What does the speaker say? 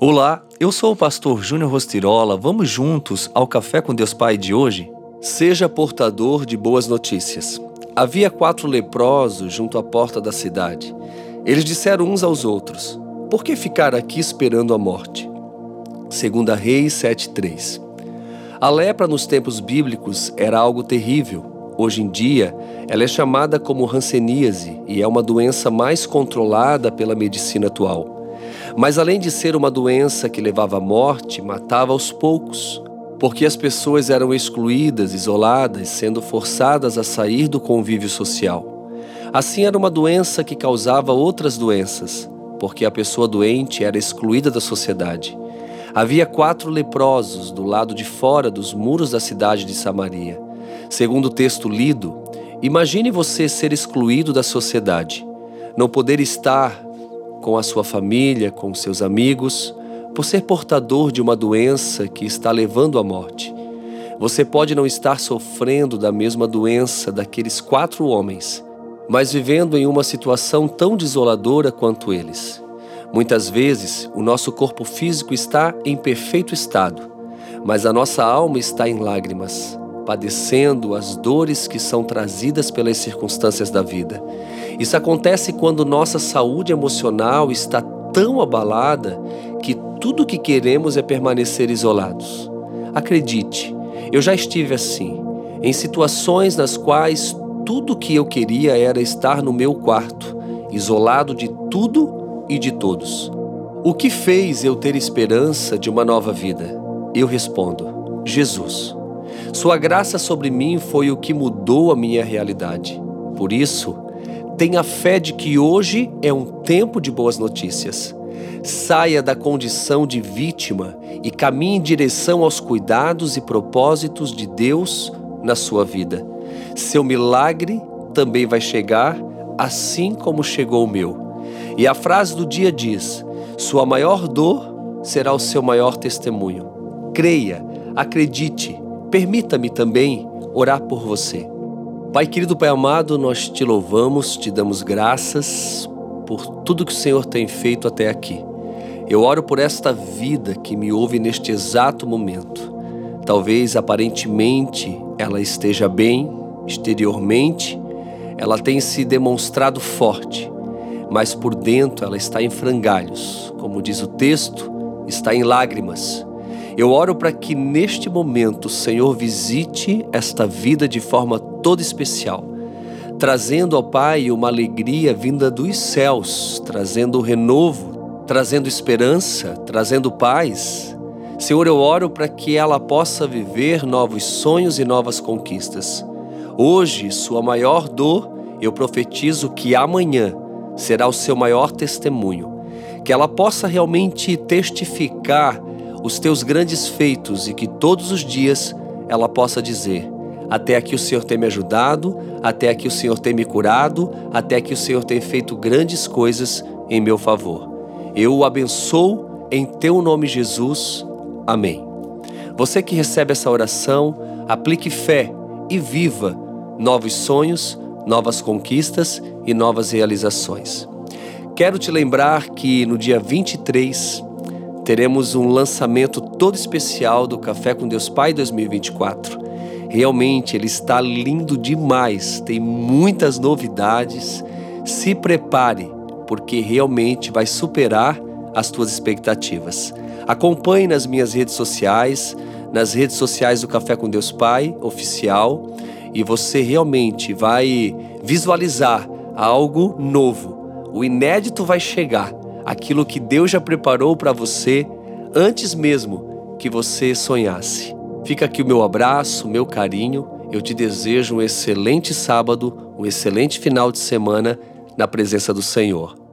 Olá, eu sou o pastor Júnior Rostirola. Vamos juntos ao Café com Deus Pai de hoje? Seja portador de boas notícias. Havia quatro leprosos junto à porta da cidade. Eles disseram uns aos outros: Por que ficar aqui esperando a morte? Segunda Reis 7:3. A lepra nos tempos bíblicos era algo terrível. Hoje em dia, ela é chamada como hanseníase e é uma doença mais controlada pela medicina atual. Mas além de ser uma doença que levava à morte, matava aos poucos, porque as pessoas eram excluídas, isoladas, sendo forçadas a sair do convívio social. Assim era uma doença que causava outras doenças, porque a pessoa doente era excluída da sociedade. Havia quatro leprosos do lado de fora dos muros da cidade de Samaria. Segundo o texto lido, imagine você ser excluído da sociedade, não poder estar com a sua família, com seus amigos, por ser portador de uma doença que está levando à morte. Você pode não estar sofrendo da mesma doença daqueles quatro homens, mas vivendo em uma situação tão desoladora quanto eles. Muitas vezes, o nosso corpo físico está em perfeito estado, mas a nossa alma está em lágrimas, padecendo as dores que são trazidas pelas circunstâncias da vida. Isso acontece quando nossa saúde emocional está tão abalada que tudo o que queremos é permanecer isolados. Acredite, eu já estive assim, em situações nas quais tudo o que eu queria era estar no meu quarto, isolado de tudo e de todos. O que fez eu ter esperança de uma nova vida? Eu respondo: Jesus. Sua graça sobre mim foi o que mudou a minha realidade. Por isso, Tenha fé de que hoje é um tempo de boas notícias. Saia da condição de vítima e caminhe em direção aos cuidados e propósitos de Deus na sua vida. Seu milagre também vai chegar, assim como chegou o meu. E a frase do dia diz: Sua maior dor será o seu maior testemunho. Creia, acredite, permita-me também orar por você. Pai querido, Pai amado, nós te louvamos, te damos graças por tudo que o Senhor tem feito até aqui. Eu oro por esta vida que me ouve neste exato momento. Talvez aparentemente ela esteja bem, exteriormente ela tem se demonstrado forte, mas por dentro ela está em frangalhos, como diz o texto, está em lágrimas. Eu oro para que neste momento o Senhor visite esta vida de forma toda especial, trazendo ao Pai uma alegria vinda dos céus, trazendo renovo, trazendo esperança, trazendo paz. Senhor, eu oro para que ela possa viver novos sonhos e novas conquistas. Hoje, sua maior dor, eu profetizo que amanhã será o seu maior testemunho, que ela possa realmente testificar os teus grandes feitos e que todos os dias ela possa dizer: Até aqui o Senhor tem me ajudado, até aqui o Senhor tem me curado, até aqui o Senhor tem feito grandes coisas em meu favor. Eu o abençoo em teu nome, Jesus. Amém. Você que recebe essa oração, aplique fé e viva novos sonhos, novas conquistas e novas realizações. Quero te lembrar que no dia 23 teremos um lançamento todo especial do Café com Deus Pai 2024. Realmente ele está lindo demais, tem muitas novidades. Se prepare, porque realmente vai superar as tuas expectativas. Acompanhe nas minhas redes sociais, nas redes sociais do Café com Deus Pai oficial, e você realmente vai visualizar algo novo. O inédito vai chegar aquilo que Deus já preparou para você antes mesmo que você sonhasse. Fica aqui o meu abraço, meu carinho. Eu te desejo um excelente sábado, um excelente final de semana na presença do Senhor.